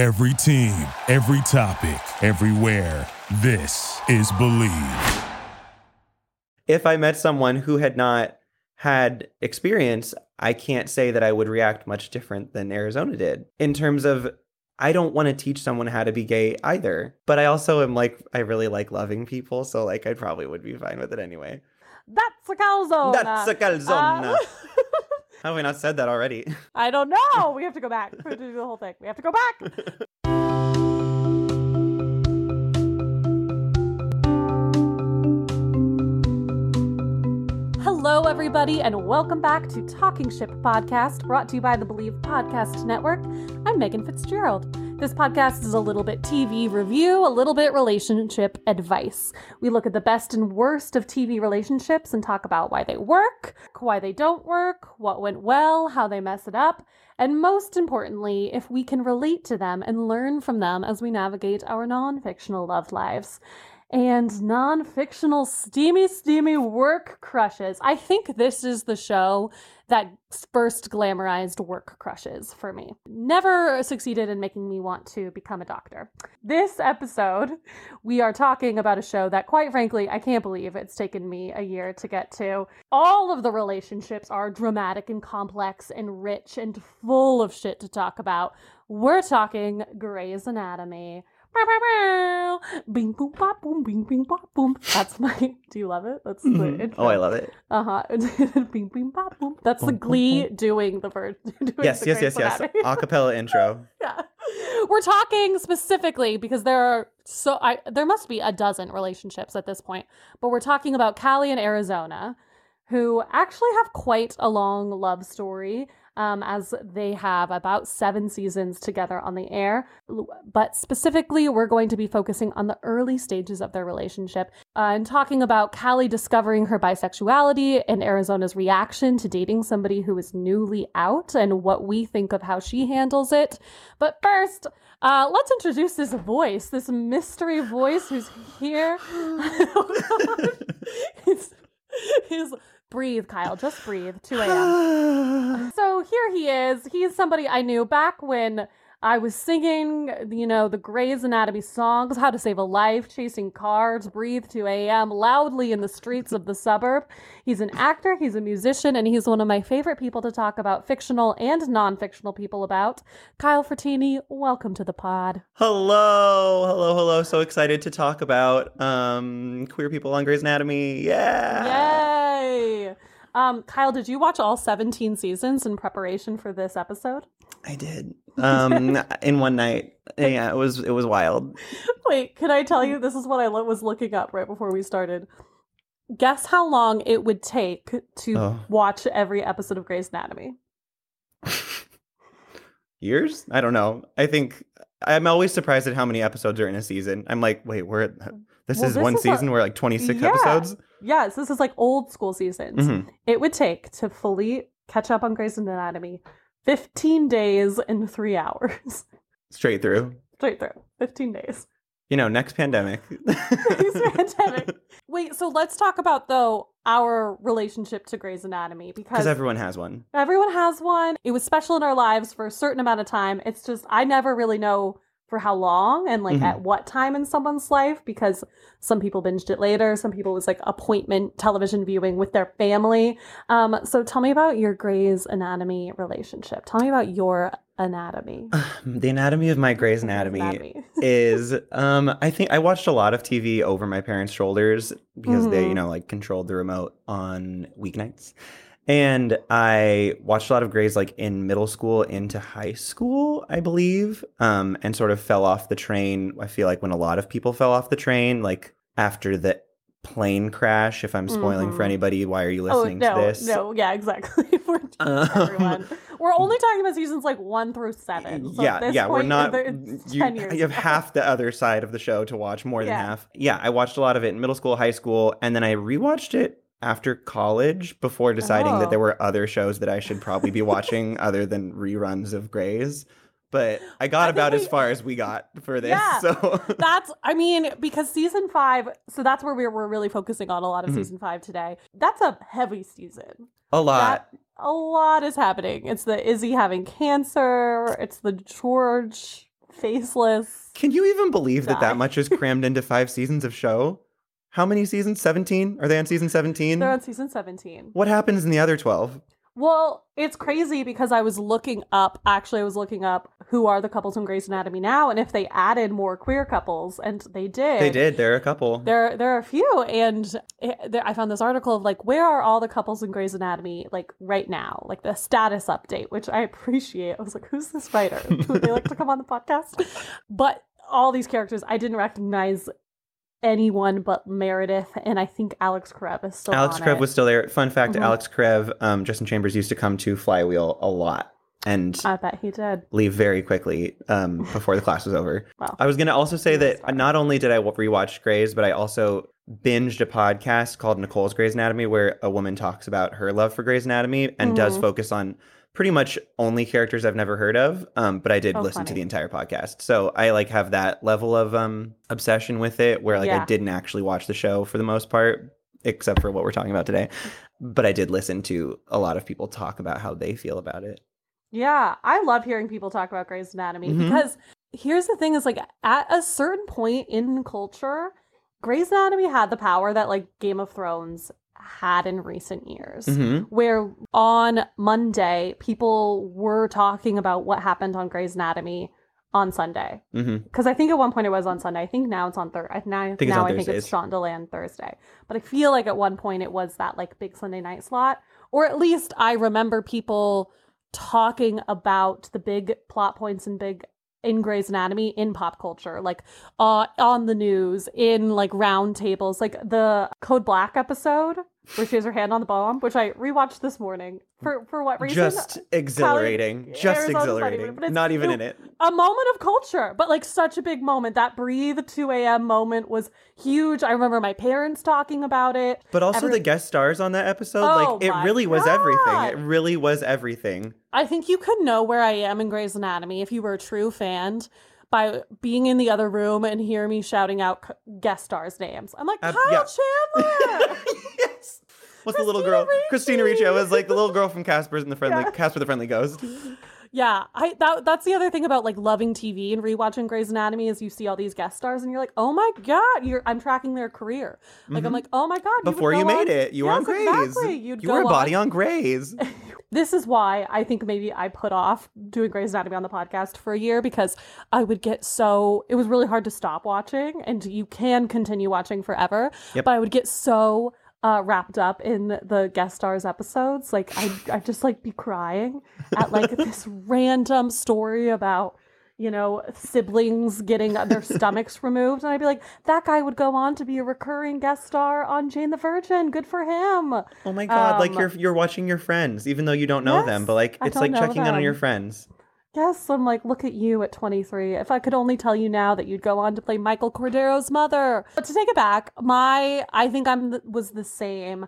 Every team, every topic, everywhere. This is Believe. If I met someone who had not had experience, I can't say that I would react much different than Arizona did. In terms of, I don't want to teach someone how to be gay either. But I also am like, I really like loving people. So, like, I probably would be fine with it anyway. That's a calzone. That's a calzone. Uh, Have we not said that already? I don't know. We have to go back. We have to do the whole thing. We have to go back. Hello, everybody, and welcome back to Talking Ship Podcast, brought to you by the Believe Podcast Network. I'm Megan Fitzgerald. This podcast is a little bit TV review, a little bit relationship advice. We look at the best and worst of TV relationships and talk about why they work, why they don't work, what went well, how they mess it up, and most importantly, if we can relate to them and learn from them as we navigate our non fictional love lives and non fictional steamy, steamy work crushes. I think this is the show that first glamorized work crushes for me. Never succeeded in making me want to become a doctor. This episode, we are talking about a show that, quite frankly, I can't believe it's taken me a year to get to. All of the relationships are dramatic and complex and rich and full of shit to talk about. We're talking Grey's Anatomy. Bing boom bop boom bing bing bop boom. That's my. Do you love it? That's the intro. oh, I love it. Uh huh. bing bing bop boom. That's the Boom, boom, Glee boom. doing the verse. Doing Yes, the yes, yes, yes. Anatomy. Acapella intro. yeah. We're talking specifically because there are so I there must be a dozen relationships at this point, but we're talking about Callie and Arizona, who actually have quite a long love story. Um, as they have about seven seasons together on the air. But specifically, we're going to be focusing on the early stages of their relationship uh, and talking about Callie discovering her bisexuality and Arizona's reaction to dating somebody who is newly out and what we think of how she handles it. But first, uh, let's introduce this voice, this mystery voice who's here. breathe, Kyle. Just breathe. 2 a.m. So here he is. He's somebody I knew back when I was singing, you know, the Grey's Anatomy songs, How to Save a Life, Chasing Cars, Breathe 2 a.m., loudly in the streets of the suburb. He's an actor, he's a musician, and he's one of my favorite people to talk about fictional and non fictional people about. Kyle Frattini, welcome to the pod. Hello, hello, hello. So excited to talk about um queer people on Grey's Anatomy. Yeah. Yay! Um, Kyle, did you watch all 17 seasons in preparation for this episode? I did. Um in one night. Yeah, it was it was wild. Wait, can I tell you? This is what I lo- was looking up right before we started. Guess how long it would take to Oh. watch every episode of Grey's Anatomy? Years? I don't know. I think I'm always surprised at how many episodes are in a season. I'm like, wait, we're this Well, is this one is season. we're like 26 Yeah. episodes. Yes, this is like old school seasons. Mhm. It would take to fully catch up on Grey's Anatomy 15 days and three hours. Straight through. Straight through. 15 days. You know, next pandemic. Next pandemic. Wait, so let's talk about though our relationship to Grey's Anatomy because Because everyone has one. Everyone has one. It was special in our lives for a certain amount of time. It's just I never really know for how long and like Mhm. at what time in someone's life because some people binged it later, some people it was like appointment television viewing with their family. Um so tell me about your Grey's Anatomy relationship. Tell me about your anatomy. The anatomy of my Grey's Anatomy is um I think I watched a lot of TV over my parents' shoulders because they, you Mhm. know, like controlled the remote on weeknights. And I watched a lot of Grey's like in middle school into high school, I believe. Um and sort of fell off the train. I feel like when a lot of people fell off the train like after the plane crash, if I'm spoiling for Mhm. anybody, why are you Oh listening no, to this? no, yeah, exactly. We're Um, everyone. We're only talking about seasons like one through seven. So at yeah, this yeah, we're not. You, 10 years you have half the other side of the show to watch, more than Yeah. half. Yeah, I watched a lot of it in middle school, high school, and then I rewatched it after college before deciding Oh. that there were other shows that I should probably be watching other than reruns of Grey's. But I got I about we- as far as we got for this. Yeah. So That's, I mean, because season five, so that's where we're, we're really focusing on a lot of Mhm. season five today. That's a heavy season. a lot. That, a lot is happening. It's the Izzy having cancer, it's the George faceless. Can you even believe that that much is crammed into five seasons of show? How many seasons? 17? Are they on season 17? They're on season 17. What happens in the other 12? Well, it's crazy because I was looking up, actually, I was looking up who are the couples in Grey's Anatomy now and if they added more queer couples, and they did. They did. There are a couple. There, there are a few, and it, there, I found this article of like, where are all the couples in Grey's Anatomy like right now, like the status update, which I appreciate. I was like, who's this writer? Would they like to come on the podcast? But all these characters, I didn't recognize anyone but Meredith, and I think Alex Karev is still. Alex Karev it. was still there. Fun fact Mhm. Alex Karev, um, Justin Chambers used to come to Flywheel a lot and I bet he did. leave very quickly um, before the class was over. Wow. I was going to also say that fine. not only did I rewatch Grey's, but I also binged a podcast called Nicole's Grey's Anatomy where a woman talks about her love for Grey's Anatomy and does Mhm. focus on pretty much only characters I've never heard of. Um, but I did Oh, listen to the entire podcast. So I like have that level of um, obsession with it where like Yeah. I didn't actually watch the show for the most part, except for what we're talking about today. But I did listen to a lot of people talk about how they feel about it. Yeah, I love hearing people talk about Grey's Anatomy Mhm. because here's the thing is like at a certain point in culture, Grey's Anatomy had the power that like Game of Thrones had in recent years. hmm Where on Monday, people were talking about what happened on Grey's Anatomy on Sunday. Because I think at one point it was on Sunday. I think now it's on Thursday. Now, think now on I think it's Shondaland Thursday. But I feel like at one point it was that like big Sunday night slot. Or at least I remember people talking about the big plot points and big in Grey's Anatomy in pop culture, like uh, on the news, in like round tables, like the Code Black episode where she has her hand on the bomb, which I rewatched this morning. For for what reason? Just exhilarating. Just Arizona's not even- exhilarating. Not even in it. a moment of culture, but like such a big moment. That breathe 2 a.m. moment was huge. I remember my parents talking about it. But also Every- the guest stars on that episode, Oh like it really was everything. It really was everything. I think you could know where I am in Grey's Anatomy if you were a true fan by being in the other room and hear me shouting out guest stars' names. I'm like, Ab- Kyle yeah. Chandler! yes. What's the little girl? Ricci. Christina Ricci. I was like the little girl from Casper's and the friendly Yeah. Casper the Friendly Ghost. yeah, I that that's the other thing about like loving TV and rewatching Grey's Anatomy is you see all these guest stars and you're like, oh my god, you're I'm tracking their career. Like I'm Mhm. like, oh my god, Before you go made on- it, you were on Yes, Grey's. Exactly. You'd you were a body on on Grey's. this is why I think maybe I put off doing Grey's Anatomy on the podcast for a year because I would get so it was really hard to stop watching, and you can continue watching forever. Yep. But I would get so uh, wrapped up in the guest stars episodes, like I I just like be crying at like this random story about. You know, siblings getting their stomachs removed. And I'd be like, that guy would go on to be a recurring guest star on Jane the Virgin. Good for him. Oh my god! like Um, you're you're watching your friends, even though you don't know them. But like it's like checking in on your friends. Yes, I'm like, look at you at 23. If I could only tell you now that you'd go on to play Michael Cordero's mother. But to take it back, my I think I'm was the same.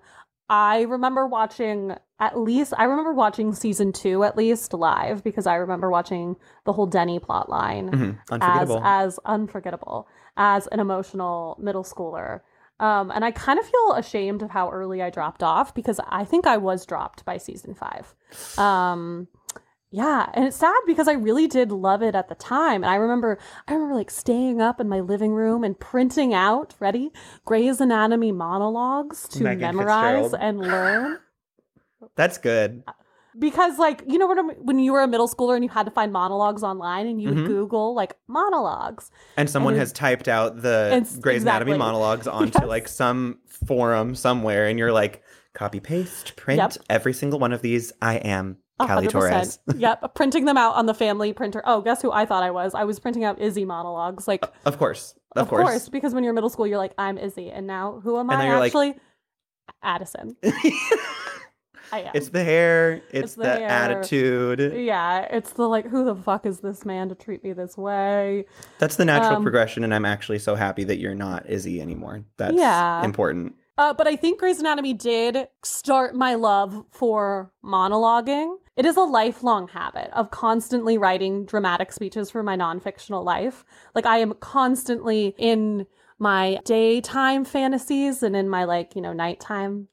I remember watching at least I remember watching season 2 at least live because I remember watching the whole Denny plot line Mhm. as as unforgettable as an emotional middle schooler. Um, and I kind of feel ashamed of how early I dropped off because I think I was dropped by season five. Um, yeah, and it's sad because I really did love it at the time. And I remember, I remember like staying up in my living room and printing out, ready, Grey's Anatomy monologues to Megan memorize Fitzgerald. and learn. That's good. Because, like, you know, when, when you were a middle schooler and you had to find monologues online and you would Mhm. Google, like, monologues. And someone it- has typed out the It's- Grey's Anatomy monologues onto Yes. like some forum somewhere, and you're like, copy paste, print Yep. every single one of these. I am Callie hundred Torres. yep, printing them out on the family printer. Oh, guess who I thought I was? I was printing out Izzy monologues. Like, Of course, of, course. because when you're middle school, you're like, I'm Izzy, and now who am And I? you're like- Actually, Addison. I am. it's the hair. It's, It's the the, hair. attitude. yeah, it's the like, who the fuck is this man to treat me this way? That's the natural Um, progression, and I'm actually so happy that you're not Izzy anymore. That's Yeah. important. Uh, but I think Grey's Anatomy did start my love for monologuing. It is a lifelong habit of constantly writing dramatic speeches for my non-fictional life. Like I am constantly in my daytime fantasies and in my like, you know, nighttime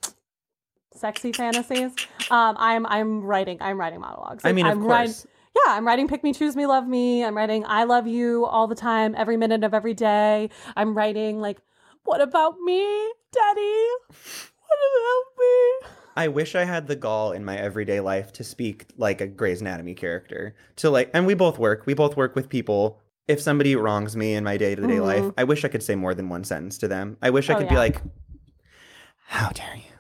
sexy fantasies. Um, I'm I'm writing I'm writing monologues. I mean, of I'm writing- course. yeah, I'm writing Pick Me, Choose Me, Love Me. I'm writing I Love You all the time, every minute of every day. I'm writing like, What about me, Daddy? What about me? I wish I had the gall in my everyday life to speak like a Grey's Anatomy character. To like, and we both work. We both work with people. If somebody wrongs me in my day to day life. I wish I could say more than one sentence to them. I wish I Oh, could be like, "How dare you?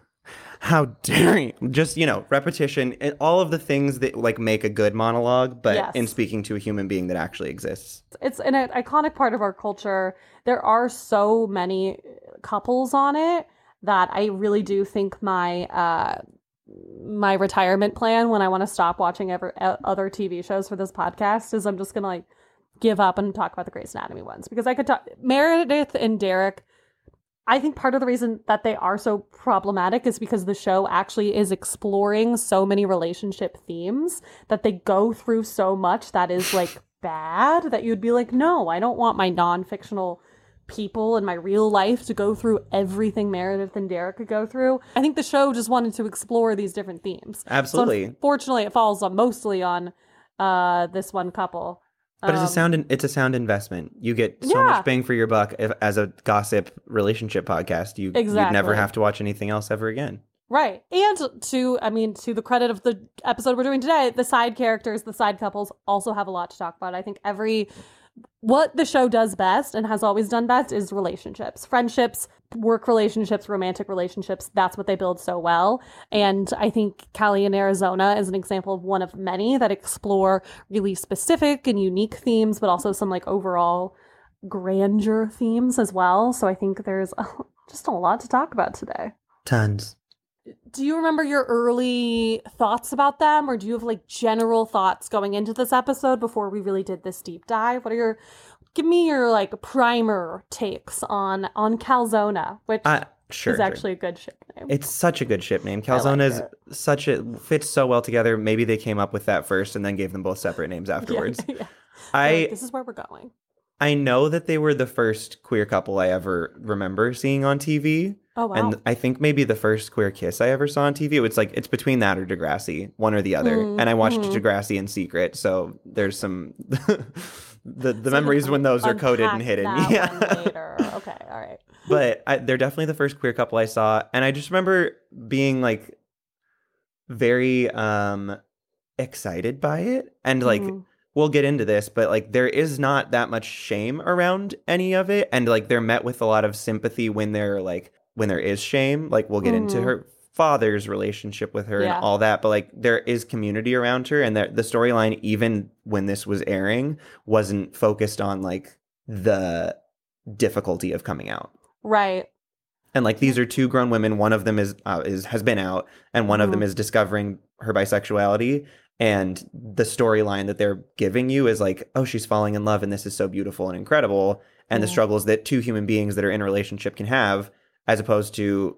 How dare you?" Just you know, repetition and all of the things that like make a good monologue, but Yes. in speaking to a human being that actually exists. It's an iconic part of our culture. There are so many couples on it that I really do think my uh my retirement plan when I want to stop watching ever other TV shows for this podcast is I'm just gonna like give up and talk about the Grey's Anatomy ones because I could talk Meredith and Derek. I think part of the reason that they are so problematic is because the show actually is exploring so many relationship themes that they go through so much that is like bad that you'd be like, no, I don't want my non fictional people in my real life to go through everything Meredith and Derek could go through. I think the show just wanted to explore these different themes. Absolutely. So unfortunately, it falls on mostly on uh, this one couple. But it's a Um, sound. In, it's a sound investment. You get so Yeah. much bang for your buck if, as a gossip relationship podcast. You you'd never have to watch anything else ever again. Right. And to, I mean, to the credit of the episode we're doing today, the side characters, the side couples also have a lot to talk about. I think every, what the show does best and has always done best is relationships, friendships, work relationships, romantic relationships. That's what they build so well. And I think Callie in Arizona is an example of one of many that explore really specific and unique themes, but also some like overall grandeur themes as well. So I think there's just a lot to talk about today Tons. Do you remember your early thoughts about them or do you have like general thoughts going into this episode before we really did this deep dive what are your give me your like primer takes on on calzona which Uh, sure. is sure. actually a good ship name It's such a good ship name. I like is it. such a fits so well together. Maybe they came up with that first and then gave them both separate names afterwards. yeah. They're I like, this is where we're going I know that they were the first queer couple I ever remember seeing on TV. Oh wow And I think maybe the first queer kiss I ever saw on TV. It's like it's between that or Degrassi, one or the other. Mm, and I watched mhm. Degrassi in secret, so there's some the the So memories when those are coded and hidden. Yeah. later okay all right but I, they're definitely the first queer couple I saw, and I just remember being like very um excited by it, and like Mhm. we'll get into this, but like there is not that much shame around any of it, and like they're met with a lot of sympathy when they're like when there is shame. Like we'll get into Mhm. her father's relationship with her Yeah. and all that, but like there is community around her, and the the storyline even when this was airing wasn't focused on like the difficulty of coming out. right And like these are two grown women. One of them is uh, is has been out, and one of them Mhm. is discovering her bisexuality. And the storyline that they're giving you is like, oh, she's falling in love, and this is so beautiful and incredible. And the struggles that two human beings that are in a relationship can have, as opposed to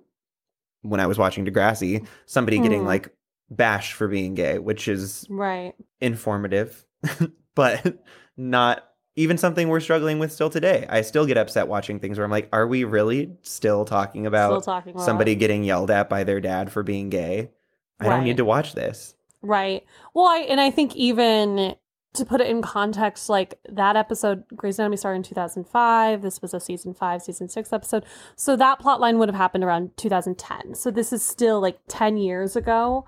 when I was watching Degrassi, somebody getting Mhm. like bashed for being gay, which is right informative, but not even something we're struggling with still today. I still get upset watching things where I'm like, are we really still talking about still talking about somebody getting yelled at by their dad for being gay? I don't need to watch this. Right. Well, I and I think even to put it in context, like that episode, Grey's Anatomy started in 2005. This was a season five, season six episode. So that plot line would have happened around 2010. So this is still like 10 years ago.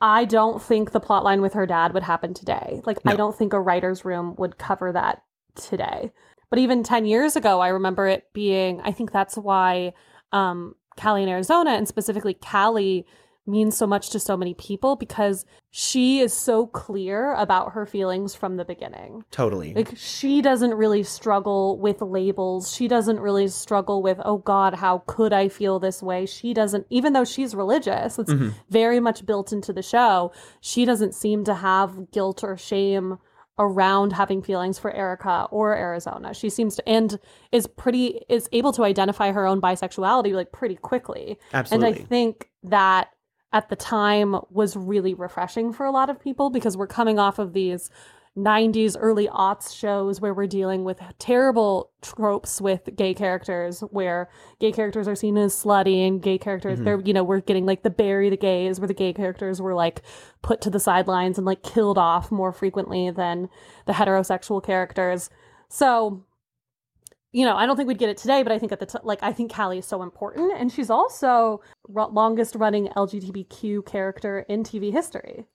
I don't think the plot line with her dad would happen today. Like, I don't think a writer's room would cover that today. But even 10 years ago, I remember it being, I think that's why um, Callie in Arizona and specifically Callie means so much to so many people because she is so clear about her feelings from the beginning. Totally. Like she doesn't really struggle with labels. She doesn't really struggle with, oh God, how could I feel this way? She doesn't, even though she's religious, it's Mhm. very much built into the show. She doesn't seem to have guilt or shame around having feelings for Erica or Arizona. She seems to and is pretty is able to identify her own bisexuality like pretty quickly. Absolutely. And I think that at the time was really refreshing for a lot of people because we're coming off of these 90s, early aughts shows where we're dealing with terrible tropes with gay characters, where gay characters are seen as slutty and gay characters, Mhm. they're, you know, we're getting like the bury the gays, where the gay characters were like put to the sidelines and like killed off more frequently than the heterosexual characters. So, you know, I don't think we'd get it today, but I think at the t- like I think Callie is so important, and she's also ro- longest running LGBTQ character in TV history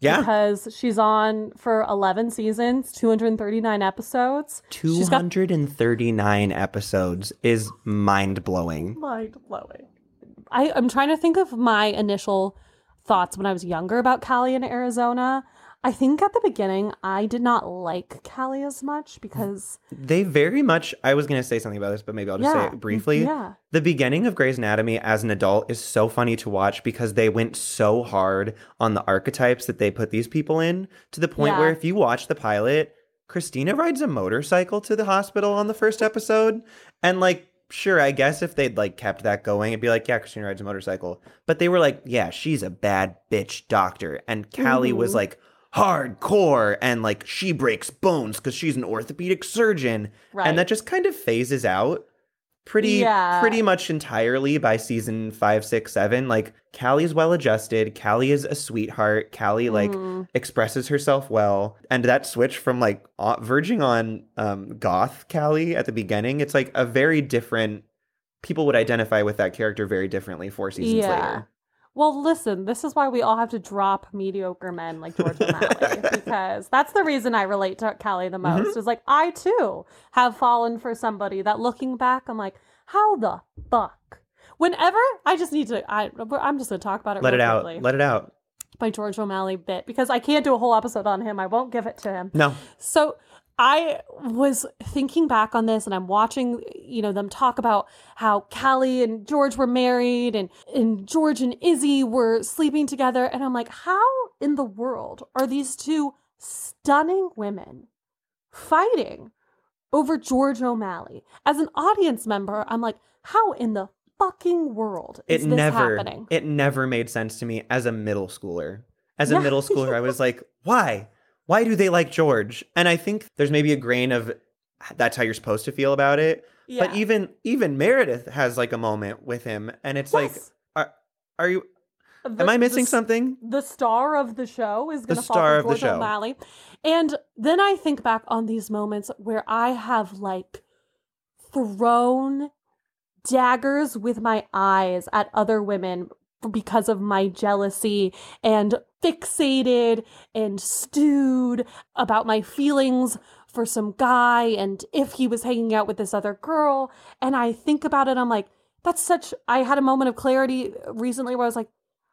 Yeah. because she's on for 11 seasons, 239 episodes. She's got 239 episodes is mind blowing. mind blowing. I I'm trying to think of my initial thoughts when I was younger about Callie in Arizona. I think at the beginning I did not like Callie as much because They very much, I was going to say something about this, but maybe I'll just yeah, say it briefly. Yeah. The beginning of Grey's Anatomy as an adult is so funny to watch because they went so hard on the archetypes that they put these people in to the point Yeah. where if you watch the pilot, Cristina rides a motorcycle to the hospital on the first episode. And like, sure, I guess if they'd like kept that going, it'd be like, yeah, Cristina rides a motorcycle. But they were like, yeah, she's a bad bitch doctor. And Callie was Mhm. like, hardcore and like she breaks bones because she's an orthopedic surgeon Right. and that just kind of phases out pretty Yeah. pretty much entirely by season five six seven like callie's well adjusted callie is a sweetheart callie like Mhm. expresses herself well and that switch from like uh, verging on um goth callie at the beginning it's like a very different people would identify with that character very differently four seasons Yeah. later Well, listen, this is why we all have to drop mediocre men like George O'Malley because that's the reason I relate to Callie the most. Mm-hmm. Is like I too have fallen for somebody that looking back, I'm like, how the fuck? Whenever I just need to, I I'm just gonna talk about it. let it out quickly. let it out By George O'Malley bit because I can't do a whole episode on him. I won't give it to him. no So I was thinking back on this and I'm watching, you know, them talk about how Callie and George were married and, and George and Izzy were sleeping together. And I'm like, how in the world are these two stunning women fighting over George O'Malley? As an audience member, I'm like, how in the fucking world is it this never happening? it never made sense to me as a middle schooler as a Yeah. middle schooler i was like why why do they like george and i think there's maybe a grain of that's how you're supposed to feel about it Yeah. but even even meredith has like a moment with him and it's like are, are you The- am i missing s- something the star of the show is going to fall for of the George. O'Malley. And then I think back on these moments where I have like thrown daggers with my eyes at other women because of my jealousy and fixated and stewed about my feelings for some guy and if he was hanging out with this other girl. And I think about it I'm like that's such I had a moment of clarity recently where I was like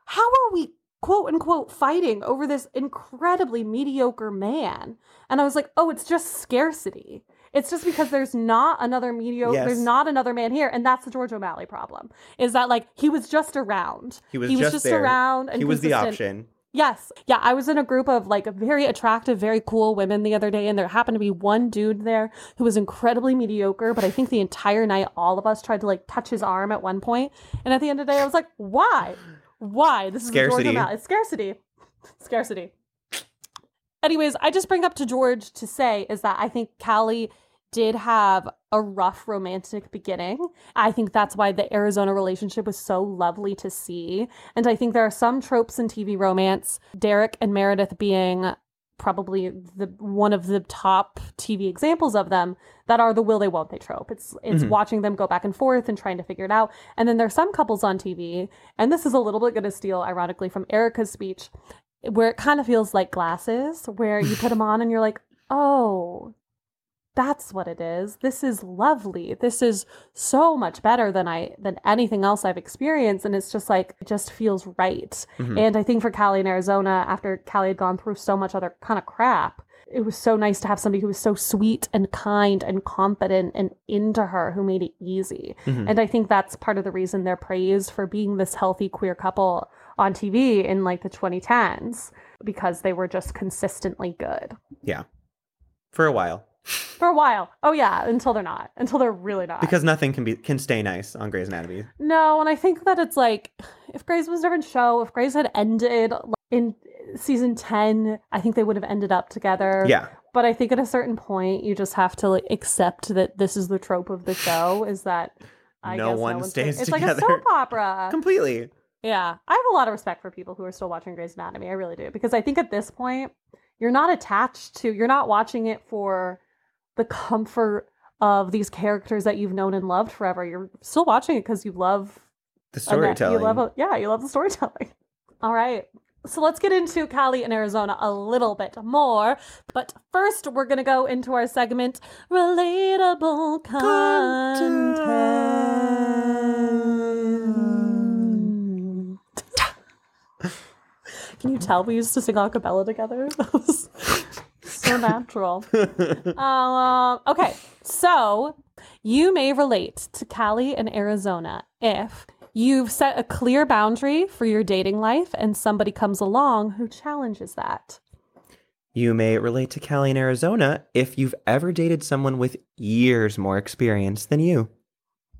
how are we quote unquote fighting over this incredibly mediocre man? And I was like oh it's just scarcity. It's just because there's not another mediocre Yes. there's not another man here. And that's the George O'Malley problem is that like he was just around. He was he was just, just around and he was the option Yes. Yeah, I was in a group of like very attractive, very cool women the other day, and there happened to be one dude there who was incredibly mediocre, but I think the entire night all of us tried to like touch his arm at one point. And at the end of the day, I was like, why? Why? This is George Scarcity. O'Malley. It's scarcity. Scarcity. Anyways, I just bring up to George to say is that I think Callie did have a rough romantic beginning. I think that's why the Arizona relationship was so lovely to see. And I think there are some tropes in TV romance, Derek and Meredith being probably the one of the top TV examples of them that are the will they won't they trope. It's it's Mhm. watching them go back and forth and trying to figure it out. And then there's some couples on TV, and this is a little bit going to steal ironically from Erica's speech, where it kind of feels like glasses, where you put them on and you're like, "Oh, that's what it is. This is lovely. This is so much better than I than anything else I've experienced and it's just like it just feels right. Mhm. And I think for Callie in Arizona after Callie had gone through so much other kind of crap, it was so nice to have somebody who was so sweet and kind and confident and into her who made it easy. Mhm. And I think that's part of the reason they're praised for being this healthy queer couple on TV in like the 2010s because they were just consistently good. yeah for a while For a while. Oh yeah, until they're not. Until they're really not. because nothing can be can stay nice on Grey's Anatomy no, and I think that it's like if Grey's was a different show, if Grey's had ended in season 10, I think they would have ended up together. Yeah. But I think at a certain point, you just have to like accept that this is the trope of the show is that I No guess one one's stays It's like a soap opera. Completely. Yeah, I have a lot of respect for people who are still watching Grey's Anatomy. I really do because I think at this point you're not attached to, you're not watching it for the comfort of these characters that you've known and loved forever. You're still watching it because you love The storytelling. You love, yeah, you love the storytelling. All right. So let's get into Callie and Arizona a little bit more. But first, we're going to go into our segment Relatable Content. Can you tell we used to sing a cappella together? That was so natural. Um, okay, so you may relate to Callie and Arizona if you've set a clear boundary for your dating life and somebody comes along who challenges that. You may relate to Callie in Arizona if you've ever dated someone with years more experience than you.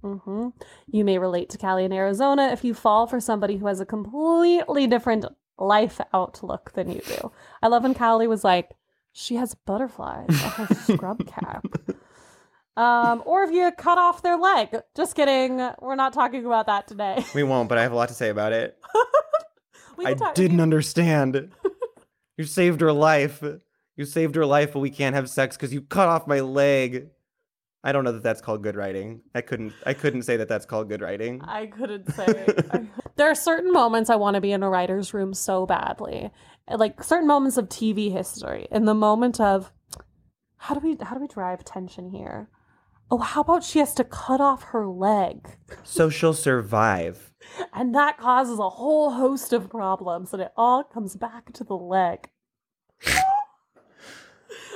hmm You may relate to Callie and Arizona if you fall for somebody who has a completely different life outlook than you do. I love when Callie was like, she has butterflies on her scrub cap. Um, or if you cut off their leg. Just kidding. We're not talking about that today. We won't, but I have a lot to say about it. I talk- didn't understand. you saved her life. You saved her life, but we can't have sex because you cut off my leg. I don't know that that's called good writing. I couldn't. I couldn't say that that's called good writing. I couldn't say. There are certain moments I want to be in a writer's room so badly, like certain moments of TV history. In the moment of, how do we how do we drive tension here? Oh, how about she has to cut off her leg, so she'll survive. and that causes a whole host of problems, and it all comes back to the leg.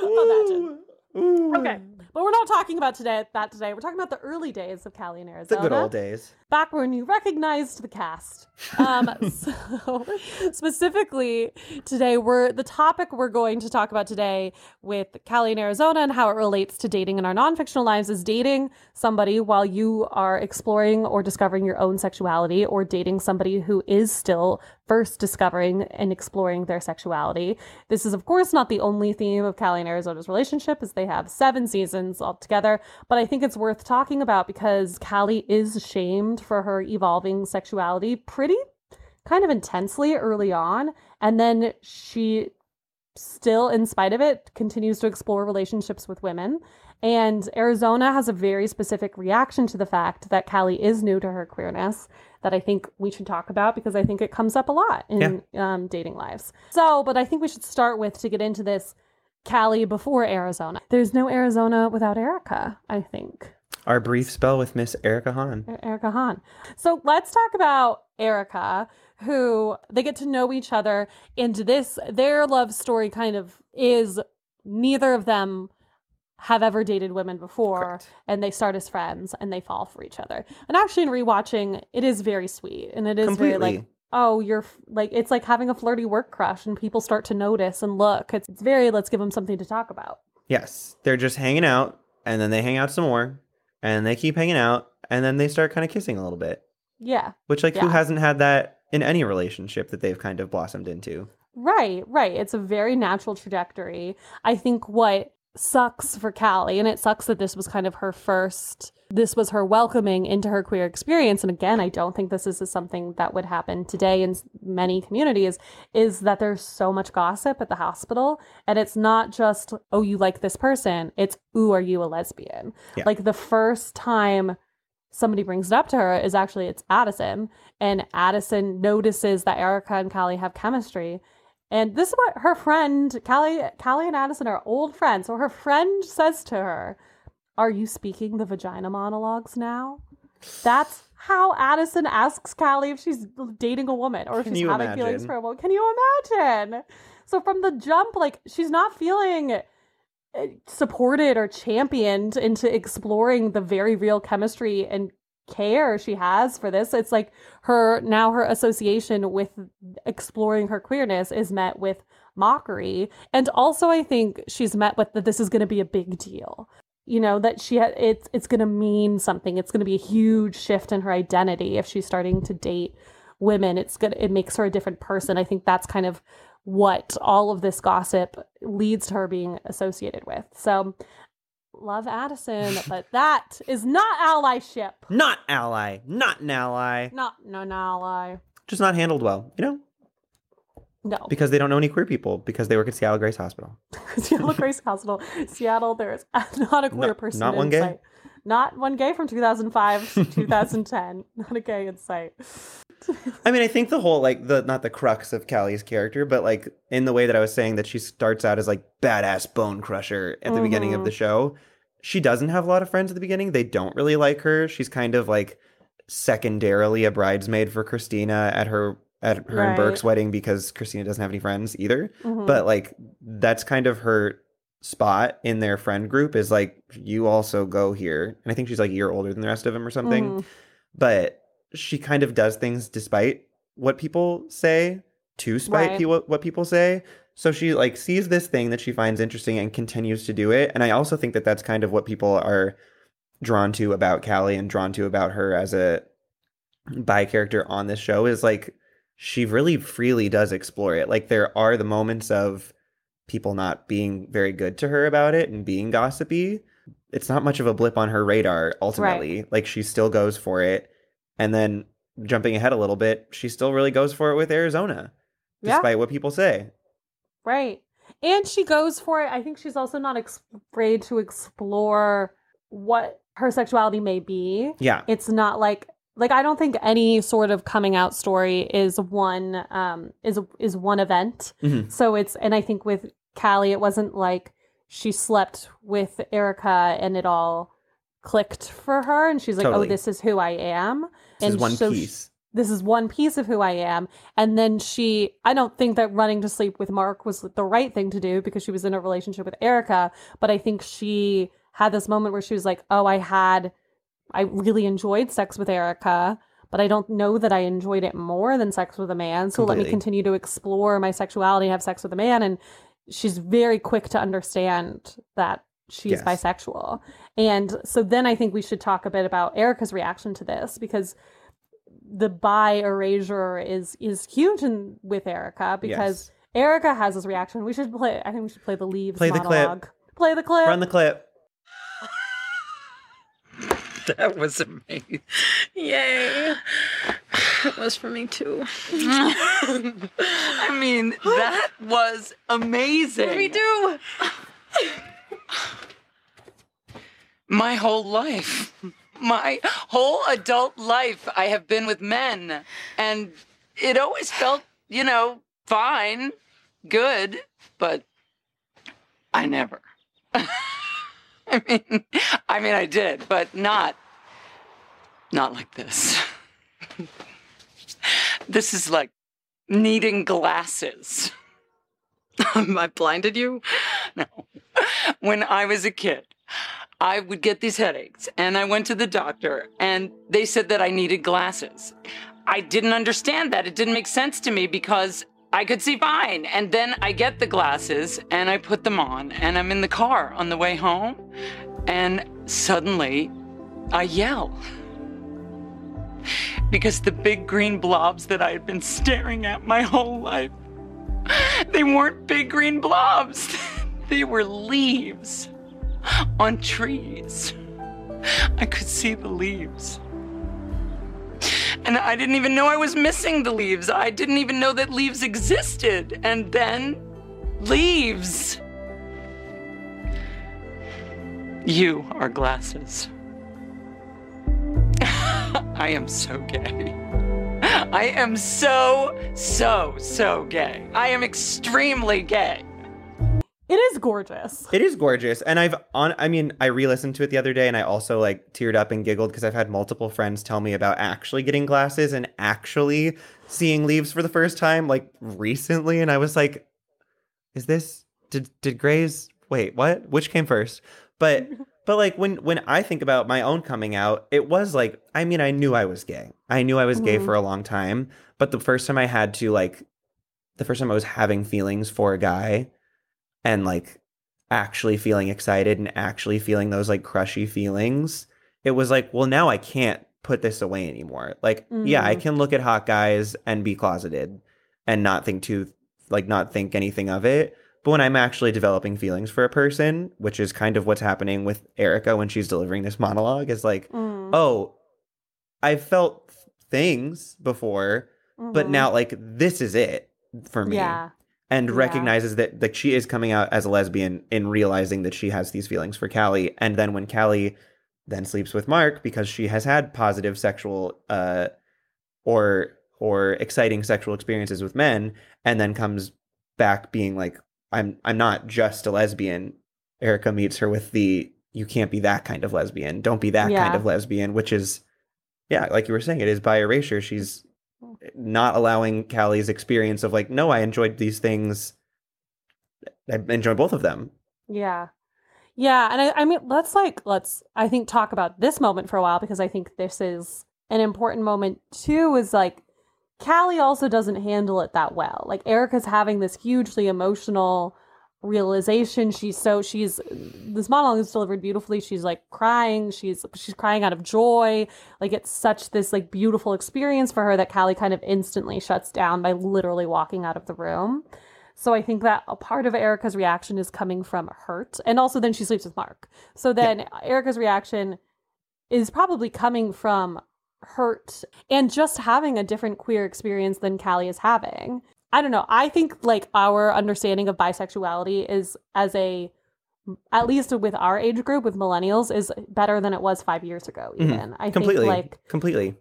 Imagine. Ooh. Okay, but we're not talking about today that today. We're talking about the early days of Callie and Arizona. The good old days. back when you recognized the cast. Um, so specifically today, we're the topic we're going to talk about today with Callie and Arizona and how it relates to dating in our non-fictional lives is dating somebody while you are exploring or discovering your own sexuality, or dating somebody who is still first discovering and exploring their sexuality. This is, of course, not the only theme of Callie and Arizona's relationship, as they have seven seasons altogether. But I think it's worth talking about because Callie is shamed for her evolving sexuality pretty kind of intensely early on. And then she still, in spite of it, continues to explore relationships with women. And Arizona has a very specific reaction to the fact that Callie is new to her queerness that I think we should talk about because I think it comes up a lot in um, dating lives. So, but I think we should start with to get into this Callie before Arizona. There's no Arizona without Erica, I think. Our brief spell with Miss Erica Hahn. E- Erica Hahn. So let's talk about Erica, who they get to know each other, and this their love story kind of is neither of them have ever dated women before, Correct. and they start as friends and they fall for each other. And actually, in rewatching, it is very sweet, and it is very like oh you're f- like it's like having a flirty work crush and people start to notice and look it's, it's very let's give them something to talk about Yes, they're just hanging out, and then they hang out some more, and they keep hanging out, and then they start kind of kissing a little bit. yeah Which, like, who hasn't had that in any relationship that they've kind of blossomed into? right right it's a very natural trajectory i think what sucks for callie and it sucks that this was kind of her first this was her welcoming into her queer experience. And again i don't think this is something that would happen today in many communities is that there's so much gossip at the hospital. And it's not just oh you like this person. It's ooh are you a lesbian? Yeah. like the first time somebody brings it up to her is actually it's addison. And addison notices that erica and callie have chemistry and this is what her friend callie callie and addison are old friends so her friend says to her are you speaking the vagina monologues now that's how Addison asks Callie if she's dating a woman or if Can she's having feelings for a woman. Can you imagine? So from the jump, like she's not feeling uh, supported or championed into exploring the very real chemistry and care she has for this. It's like her now her association with exploring her queerness is met with mockery. And also I think she's met with that this is going to be a big deal. You know that she ha- it's it's going to mean something. It's going to be a huge shift in her identity if she's starting to date women, it's good. It makes her a different person. I think that's kind of what all of this gossip leads to her being associated with. So love Addison, but that is not allyship. Not ally. Not an ally. Not no no ally. Just not handled well, you know? No. Because they don't know any queer people because they work at Seattle Grace Hospital. Seattle Grace Hospital. Seattle, there is not a queer No- person. not in one gay? sight. Not one gay from 2005 to 2010. Not a gay in sight. I mean, I think the whole like the not the crux of Callie's character, but like in the way that I was saying that she starts out as like badass bone crusher at the beginning of the mm-hmm. show. She doesn't have a lot of friends at the beginning. They don't really like her. She's kind of like secondarily a bridesmaid for Cristina at her at her and Burke's wedding because Cristina doesn't have any friends either. Mhm. But like that's kind of her spot in their friend group is like you also go here. And I think she's like a year older than the rest of them or something Mhm. but she kind of does things despite what people say to spite Right. pe- what, what people say so she like sees this thing that she finds interesting and continues to do it and i also think that that's kind of what people are drawn to about callie and drawn to about her as a bi character on this show is like she really freely does explore it like there are the moments of people not being very good to her about it and being gossipy it's not much of a blip on her radar ultimately. Like she still goes for it. And then jumping ahead a little bit, she still really goes for it with Arizona, Yeah. despite what people say. Right. And she goes for it. I think she's also not ex- afraid to explore what her sexuality may be. Yeah. It's not like like I don't think any sort of coming out story is one um is is one event. Mhm. So it's and I think with Callie it wasn't like she slept with Erica and it all clicked for her and she's like, Totally. "Oh, this is who I am." This is and one so piece. This is one piece of who I am. And then she, I don't think that running to sleep with Mark was the right thing to do because she was in a relationship with Erica. But I think she had this moment where she was like, oh, I had, I really enjoyed sex with Erica, but I don't know that I enjoyed it more than sex with a man. So let me continue to explore my sexuality, have sex with a man. And she's very quick to understand that she's Yes. bisexual. And so then I think we should talk a bit about Erica's reaction to this because the bi erasure is is huge in with Erica because Yes. Erica has this reaction. We should play. I think we should play the leaves Play the clip. monologue. Play the clip. Run the clip. That was amazing. Yay. It was for me too. I mean, that was amazing. Me too. My whole life, my whole adult life, I have been with men. And it always felt, you know, fine, good, but I never. I mean, I mean, I did, but not, not like this. this is like needing glasses. I blinded you. No. When I was a kid, I would get these headaches, and I went to the doctor, and they said that I needed glasses. I didn't understand that. It didn't make sense to me because I could see fine. And then I get the glasses and I put them on, and I'm in the car on the way home, and suddenly I yell. Because the big green blobs that I had been staring at my whole life they weren't big green blobs. They were leaves on trees. I could see the leaves. And I didn't even know I was missing the leaves. I didn't even know that leaves existed. And then, leaves. You are glasses. I am so gay. I am so, so, so gay. I am extremely gay. It is gorgeous. It is gorgeous. And I've on I mean, I re-listened to it the other day and I also like teared up and giggled because I've had multiple friends tell me about actually getting glasses and actually seeing leaves for the first time like recently and I was like is this did did Grey's wait, what? Which came first? But but like when when I think about my own coming out, it was like I mean, I knew I was gay. I knew I was gay Mhm. for a long time, but the first time I had to like the first time I was having feelings for a guy and like actually feeling excited and actually feeling those like crushy feelings, it was like, well, now I can't put this away anymore. Like, yeah, I Mhm. can look at hot guys and be closeted and not think too like not think anything of it. But when I'm actually developing feelings for a person, which is kind of what's happening with Erica when she's delivering this monologue, is like, Mm, oh, I've felt things before, but mhm. now like this is it for me. yeah, And Yeah. recognizes that like she is coming out as a lesbian in realizing that she has these feelings for Callie. And then when Callie then sleeps with Mark because she has had positive sexual uh or or exciting sexual experiences with men and then comes back being like I'm I'm not just a lesbian. Erica meets her with the you can't be that kind of lesbian. Don't be that kind of lesbian, which is yeah, like you were saying, it is bi erasure. She's not allowing Callie's experience of like, no, I enjoyed these things. I enjoy both of them. yeah, yeah. And I, I mean, let's like let's I think talk about this moment for a while because I think this is an important moment too. Is like Callie also doesn't handle it that well. Like Erica's having this hugely emotional realization. She's so she's this monologue is delivered beautifully. She's like crying. She's she's crying out of joy. Like it's such this like beautiful experience for her that Callie kind of instantly shuts down by literally walking out of the room. So I think that a part of Erica's reaction is coming from hurt. And also then she sleeps with Mark. So then Erica's reaction is probably coming from hurt and just having a different queer experience than Callie is having. I don't know. I think like our understanding of bisexuality is as a at least with our age group with millennials is better than it was 5 years ago Mhm. even. I completely. think like completely.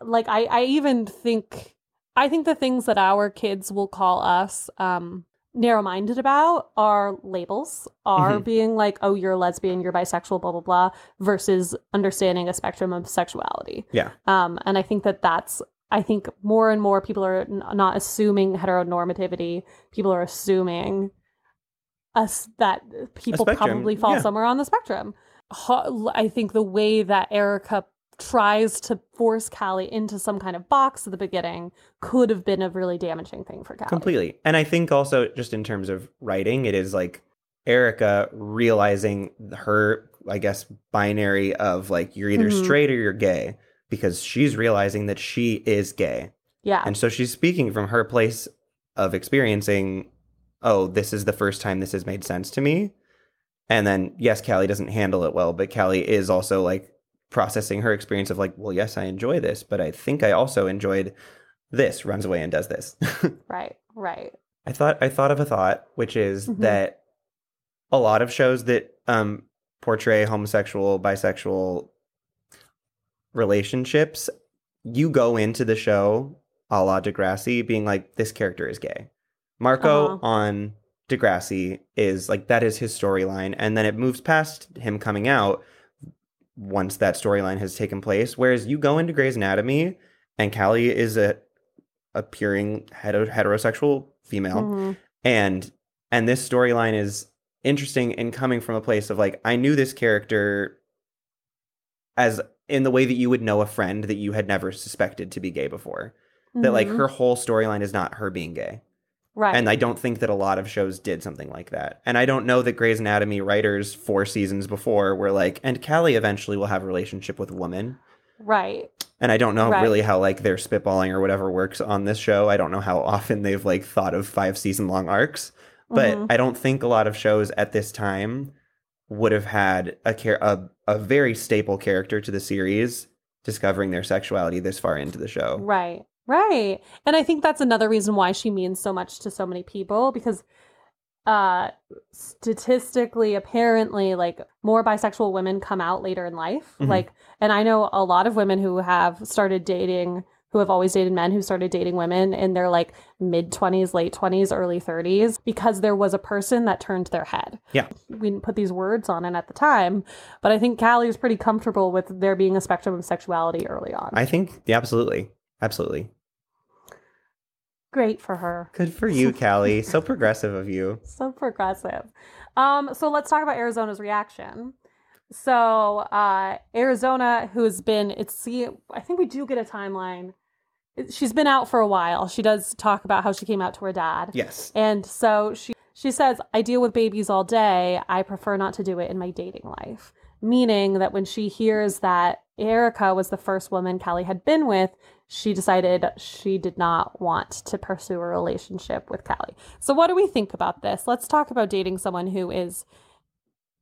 like I, I even think I think the things that our kids will call us um narrow-minded about are labels are Mhm. being like oh you're a lesbian you're bisexual blah blah blah versus understanding a spectrum of sexuality Yeah. um and i think that that's i think more and more people are n- not assuming heteronormativity people are assuming us that people probably fall yeah. somewhere on the spectrum Ho- i think the way that erica tries to force Callie into some kind of box at the beginning could have been a really damaging thing for Callie. Completely. And I think also just in terms of writing, it is like Erica realizing her, I guess, binary of like you're either Mhm. straight or you're gay because she's realizing that she is gay. Yeah. And so she's speaking from her place of experiencing, oh, this is the first time this has made sense to me. And then, yes, Callie doesn't handle it well, but Callie is also like processing her experience of like, well, yes, I enjoy this, but I think I also enjoyed this, runs away and does this. right. Right. I thought I thought of a thought, which is Mhm. that a lot of shows that um, portray homosexual, bisexual relationships, you go into the show a la Degrassi being like, this character is gay. Marco Uh-huh. on Degrassi is like that is his storyline, and then it moves past him coming out once that storyline has taken place. Whereas you go into Grey's Anatomy, and Callie is a appearing hetero- heterosexual female Mhm. and and this storyline is interesting in coming from a place of like i knew this character as in the way that you would know a friend that you had never suspected to be gay before that like Mhm. her whole storyline is not her being gay Right. and i don't think that a lot of shows did something like that and i don't know that grey's anatomy writers four seasons before were like and callie eventually will have a relationship with a woman right. and I don't know Right. really how like their spitballing or whatever works on this show. I don't know how often they've like thought of five season long arcs, but Mhm. I don't think a lot of shows at this time would have had a care a a very staple character to the series discovering their sexuality this far into the show. Right. Right. And I think that's another reason why she means so much to so many people because uh statistically apparently like more bisexual women come out later in life. Mhm. Like and I know a lot of women who have started dating who have always dated men who started dating women in their like mid 20s, late 20s, early 30s because there was a person that turned their head. Yeah. We didn't put these words on it at the time, but I think Callie was pretty comfortable with there being a spectrum of sexuality early on. I think yeah, absolutely. Absolutely. Great for her. Good for you, Callie. so progressive of you. So progressive. Um, so let's talk about Arizona's reaction. So uh, Arizona, who has been, it's see, I think we do get a timeline. She's been out for a while. She does talk about how she came out to her dad, Yes. and so she she says, "I deal with babies all day. I prefer not to do it in my dating life." Meaning that when she hears that Erica was the first woman Callie had been with, she decided she did not want to pursue a relationship with Callie. So, what do we think about this? Let's talk about dating someone who is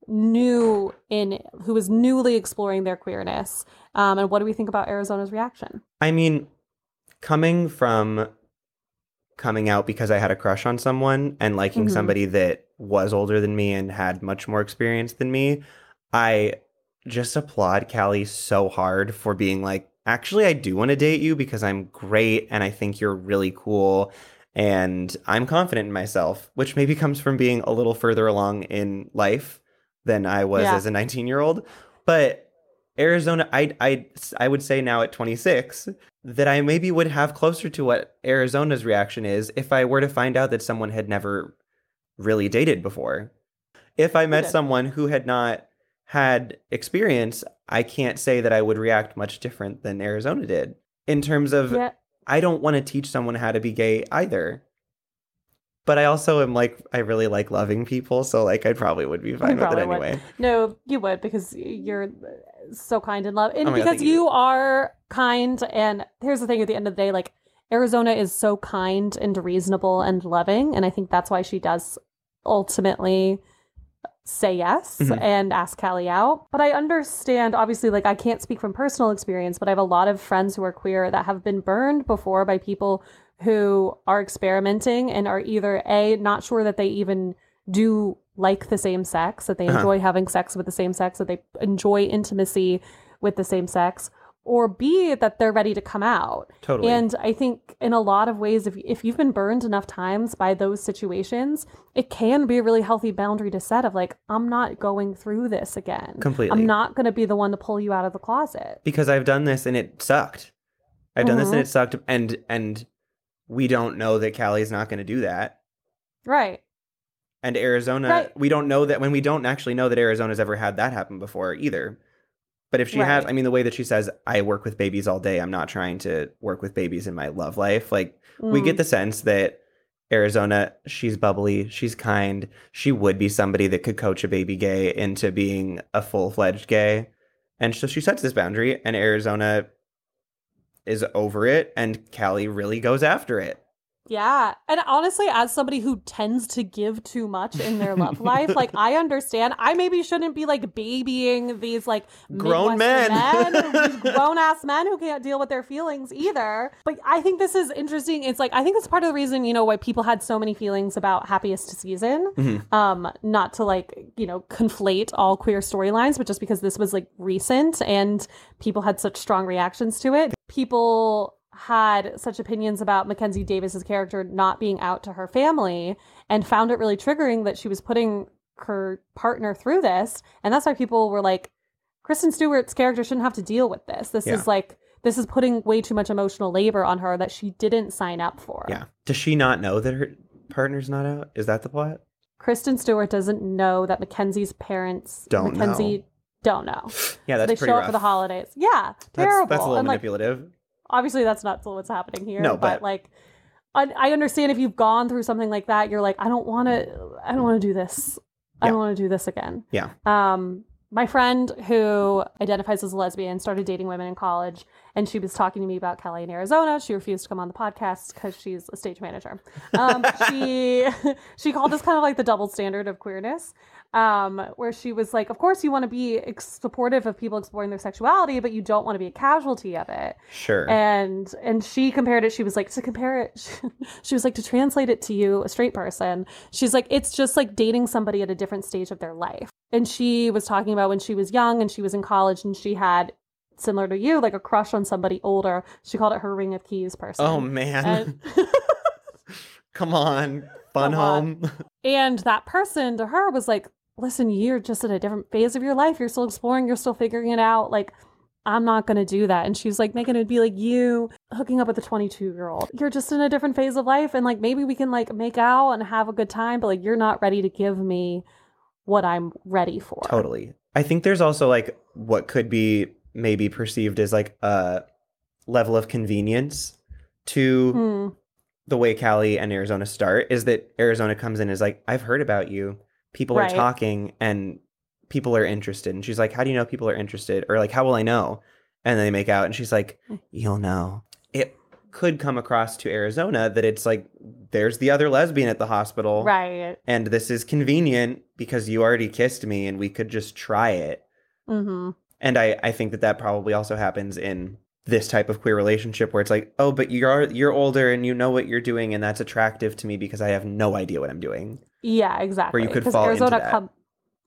new in who is newly exploring their queerness. Um, and what do we think about arizona's reaction? I mean, coming from coming out because I had a crush on someone and liking Mhm. somebody that was older than me and had much more experience than me, I just applaud Callie so hard for being like, actually, I do want to date you because I'm great and I think you're really cool and I'm confident in myself, which maybe comes from being a little further along in life than I was Yeah. as a 19 year old. But Arizona, I, I, I would say now at 26 that I maybe would have closer to what Arizona's reaction is if I were to find out that someone had never really dated before. If I met Okay. someone who had not had experience, I can't say that I would react much different than Arizona did. In terms of, yeah I don't want to teach someone how to be gay either. But I also am like, I really like loving people, so like I probably would be fine with it probably would. anyway. no you would because you're so kind and love and Oh my God, because you. you are kind and here's the thing at the end of the day like arizona is so kind and reasonable and loving and i think that's why she does ultimately say yes Mhm. and ask Callie out. But I understand, obviously, like I can't speak from personal experience, but I have a lot of friends who are queer that have been burned before by people who are experimenting and are either A, not sure that they even do like the same sex, that they Uh-huh. enjoy having sex with the same sex, that they enjoy intimacy with the same sex, or B, that they're ready to come out. Totally. And I think in a lot of ways, if, if you've been burned enough times by those situations, it can be a really healthy boundary to set of like, I'm not going through this again. Completely. I'm not going to be the one to pull you out of the closet. because I've done this and it sucked. I've done this and Mhm. it sucked, and and we don't know that Callie's not going to do that. Right. And Arizona, Right. we don't know that when we don't actually know that Arizona's ever had that happen before either. But if she has, I mean, the way that she says, "I work with babies all day. I'm not trying to work with babies in my love life." Like we Mm. get the sense that Arizona, she's bubbly, she's kind. She would be somebody that could coach a baby gay into being a full fledged gay. And so she sets this boundary, and Arizona is over it, and Callie really goes after it. Yeah. And honestly, as somebody who tends to give too much in their love life, like I understand I maybe shouldn't be like babying these like Grown Midwestern men. grown ass men who can't deal with their feelings either. But I think this is interesting. It's like I think it's part of the reason, you know, why people had so many feelings about happiest season. Mhm. Um, not to like, you know, conflate all queer storylines, but just because this was like recent and people had such strong reactions to it. People had such opinions about Mackenzie Davis's character not being out to her family and found it really triggering that she was putting her partner through this. And that's why people were like, Kristen Stewart's character shouldn't have to deal with this. This Yeah. is like this is putting way too much emotional labor on her that she didn't sign up for. Yeah. Does she not know that her partner's not out? Is that the plot? Kristen Stewart doesn't know that Mackenzie's parents Don't know. Don't know. Yeah, So that's they pretty show rough. up for the holidays. Yeah, That's, terrible. that's a little and like manipulative. Obviously that's not what's happening here. No, but, but- like I, I understand if you've gone through something like that, you're like, I don't want to. I don't want to do this. I Yeah. don't want to do this again. Yeah. Um, my friend who identifies as a lesbian started dating women in college, and she was talking to me about Callie in Arizona. She refused to come on the podcast because she's a stage manager. Um, she she called this kind of like the double standard of queerness, um, where she was like, "Of course, you want to be ex- supportive of people exploring their sexuality, but you don't want to be a casualty of it." Sure. and and she compared it she was like to compare it she was like to translate it to you a straight person she's like it's just like dating somebody at a different stage of their life and she was talking about when she was young and she was in college and she had similar to you like a crush on somebody older she called it her ring of keys person oh man. and, Come on. Fun Come on. home. and that person to her was like listen you're just in a different phase of your life you're still exploring you're still figuring it out like I'm not going to do that. And she's like, Megan, it'd be like you hooking up with a 22 year old. You're just in a different phase of life. And like, maybe we can like make out and have a good time, but like, you're not ready to give me what I'm ready for. Totally. I think there's also like what could be maybe perceived as like a level of convenience to Hmm. the way Callie and Arizona start is that Arizona comes in as like, I've heard about you. People Right. are talking and people are interested. And she's like, How do you know people are interested? Or like, how will I know? and they make out and she's like you'll know it could come across to arizona that it's like there's the other lesbian at the hospital Right. and this is convenient because you already kissed me and we could just try it Mm-hmm. and i i think that that probably also happens in this type of queer relationship where it's like oh but you're you're older and you know what you're doing and that's attractive to me because i have no idea what i'm doing Yeah, exactly. could 'Cause fall into Arizona that. come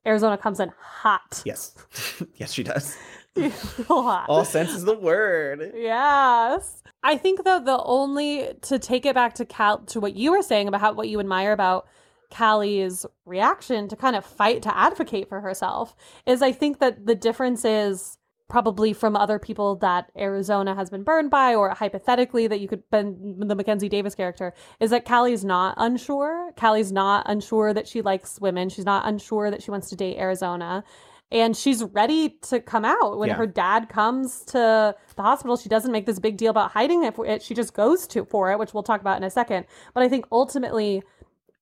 Arizona comes in hot. yes yes she does hot. all sense is the word Yes. I think though the only to take it back to Cal to what you were saying about how what you admire about Callie's reaction to kind of fight to advocate for herself is I think that the difference is probably from other people that Arizona has been burned by or hypothetically that you could been the Mackenzie Davis character is that Callie's not unsure. Callie's not unsure that she likes women. She's not unsure that she wants to date Arizona and she's ready to come out when Yeah. her dad comes to the hospital she doesn't make this big deal about hiding it, for it she just goes to for it which we'll talk about in a second but i think ultimately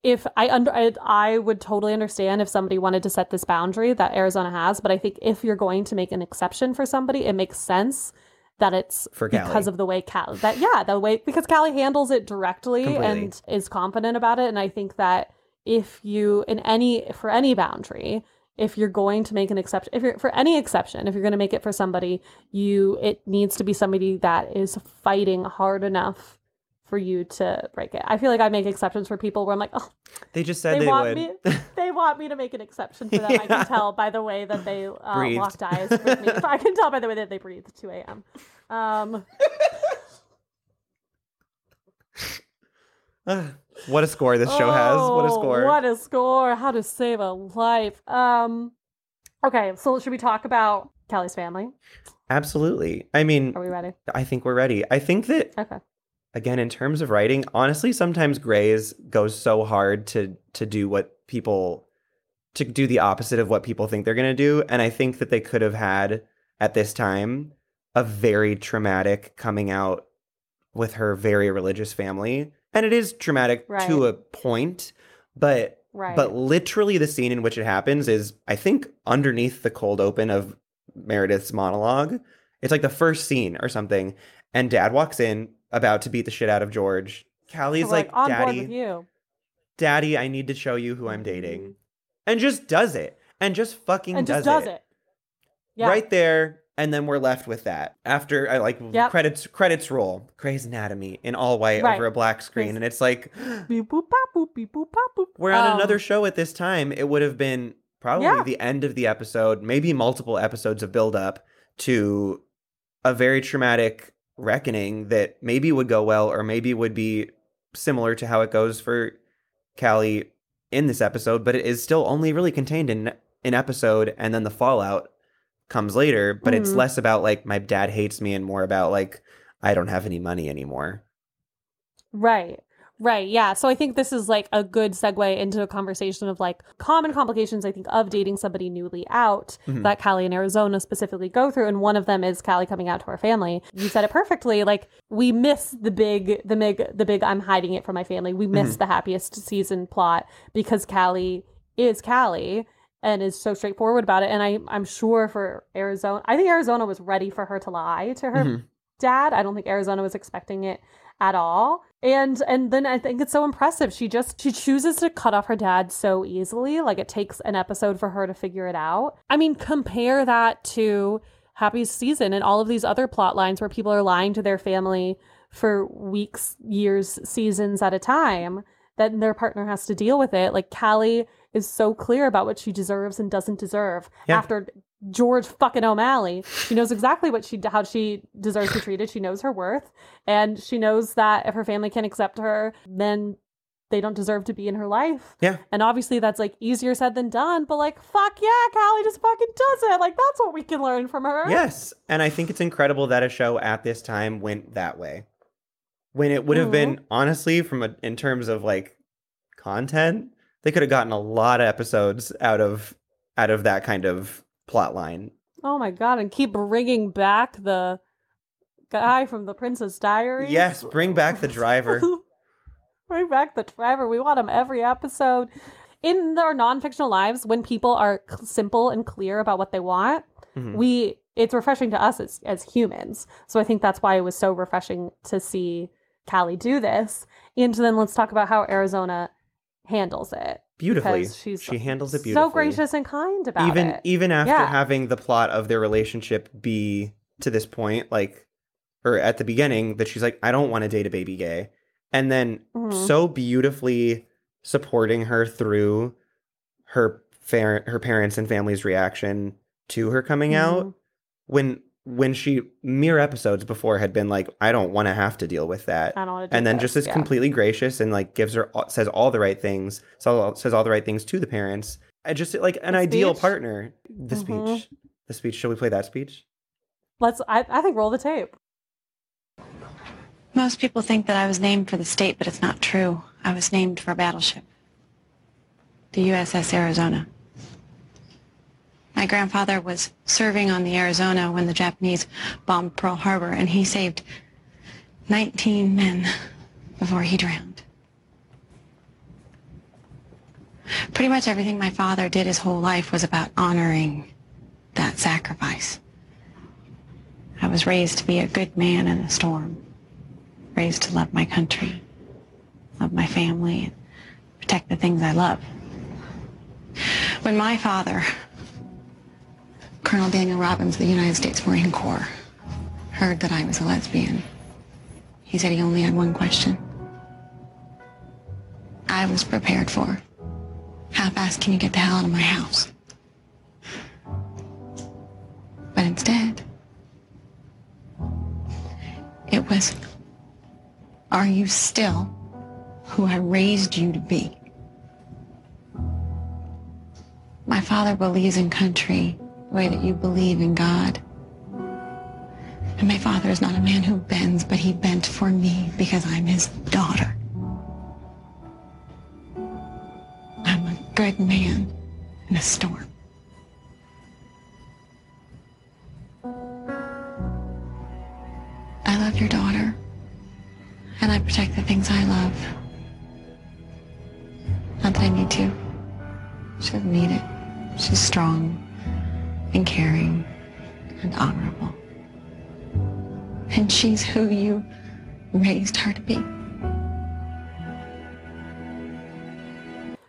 if I under I, I would totally understand if somebody wanted to set this boundary that Arizona has, but I think if you're going to make an exception for somebody, it makes sense that it's For Callie. because of the way Cal that yeah the way because Callie handles it directly Completely. and is confident about it, and I think that if you in any for any boundary if you're going to make an exception if you're for any exception if you're going to make it for somebody you it needs to be somebody that is fighting hard enough for you to break it. I feel like i make exceptions for people where i'm like oh they just said they, they, want would. me they want me to make an exception for them. I can tell by the way that they uh, locked eyes with me. I can tell by the way that they breathe 2 a.m um what a score this show has. What a Oh, score What a score. How to save a life. Um okay, so should we talk about Callie's family? absolutely. I mean Are we ready? i think we're ready. I think that Okay. Again in terms of writing honestly sometimes Grey's goes so hard to to do what people to do the opposite of what people think they're going to do and i think that they could have had at this time a very traumatic coming out with her very religious family and it is traumatic Right. to a point but Right. but literally the scene in which it happens is i think underneath the cold open of meredith's monologue it's like the first scene or something and dad walks in about to beat the shit out of george callie's We're, like, daddy daddy i need to show you who i'm dating and just does it and just fucking And does, just does it, it. Yeah. right there and then we're left with that after i like Yep. credits credits roll Grey's Anatomy in all white Right. over a black screen Grey's- and it's like Beep boop pop boop beep boop pop boop. we're on Um, another show at this time it would have been probably Yeah. the end of the episode maybe multiple episodes of build up to a very traumatic reckoning that maybe would go well or maybe would be similar to how it goes for Callie in this episode but it is still only really contained in an episode and then the fallout comes later but it's Mhm. less about like my dad hates me and more about like I don't have any money anymore Right. Right. Yeah. So I think this is like a good segue into a conversation of like common complications, I think, of dating somebody newly out Mhm. that Callie and Arizona specifically go through. And one of them is Callie coming out to her family. You said it perfectly. Like we miss the big, the big, the big, I'm hiding it from my family. We miss the happiest season plot because Callie is Callie and is so straightforward about it. And I, I'm sure for Arizona, I think Arizona was ready for her to lie to her Mhm. dad. I don't think Arizona was expecting it at all. And and then I think it's so impressive. She just she chooses to cut off her dad so easily. Like it takes an episode for her to figure it out. I mean, compare that to Happy's season and all of these other plot lines where people are lying to their family for weeks, years, seasons at a time. Then their partner has to deal with it. Like Callie is so clear about what she deserves and doesn't deserve Yeah. after George fucking O'Malley. She knows exactly what she how she deserves to be treated. She knows her worth, and she knows that if her family can't accept her, then they don't deserve to be in her life. Yeah. And obviously that's like easier said than done, but like fuck yeah, Callie just fucking does it. Like that's what we can learn from her. Yes, and I think it's incredible that a show at this time went that way. When it would have been mm-hmm. honestly from a, in terms of like content, they could have gotten a lot of episodes out of out of that kind of plot line. Oh my god, and keep bringing back the guy from the Princess Diaries. Yes, bring back the driver. Bring back the driver. We want him every episode. In their non fictional lives, when people are simple and clear about what they want, Mhm. we it's refreshing to us as as humans. So I think that's why it was so refreshing to see Callie do this. And then let's talk about how Arizona handles it. Beautifully. she's she handles it beautifully. So gracious and kind about even it. even after Yeah. having the plot of their relationship be to this point, like or at the beginning, that she's like, I don't want to date a baby gay. And then Mhm. so beautifully supporting her through her fa- her parents and family's reaction to her coming out Mhm. when when she mere episodes before had been like i don't want to have to deal with that I don't want to and then just is yeah. completely gracious and like gives her says all the right things so says all the right things to the parents I just like an The ideal speech? partner the Mhm. speech the speech shall we play that speech Let's I, I think roll the tape. Most people think that I was named for the state, but it's not true. I was named for a battleship. The USS Arizona. My grandfather was serving on the Arizona when the Japanese bombed Pearl Harbor, and he saved 19 men before he drowned. Pretty much everything my father did his whole life was about honoring that sacrifice. I was raised to be a good man in a storm raised to love my country, love my family, and protect the things I love. When my father, Colonel Daniel Robbins of the United States Marine Corps, heard that I was a lesbian, he said he only had one question. I was prepared for. How fast can you get the hell out of my house? But instead, it was are you still who I raised you to be? My father believes in country the way that you believe in God. And my father is not a man who bends, but he bent for me because I'm his daughter. I'm a good man in a storm. I love your daughter and I protect the things I love. Not that I need to. She doesn't need it. She's strong and caring and honorable. And she's who you raised her to be.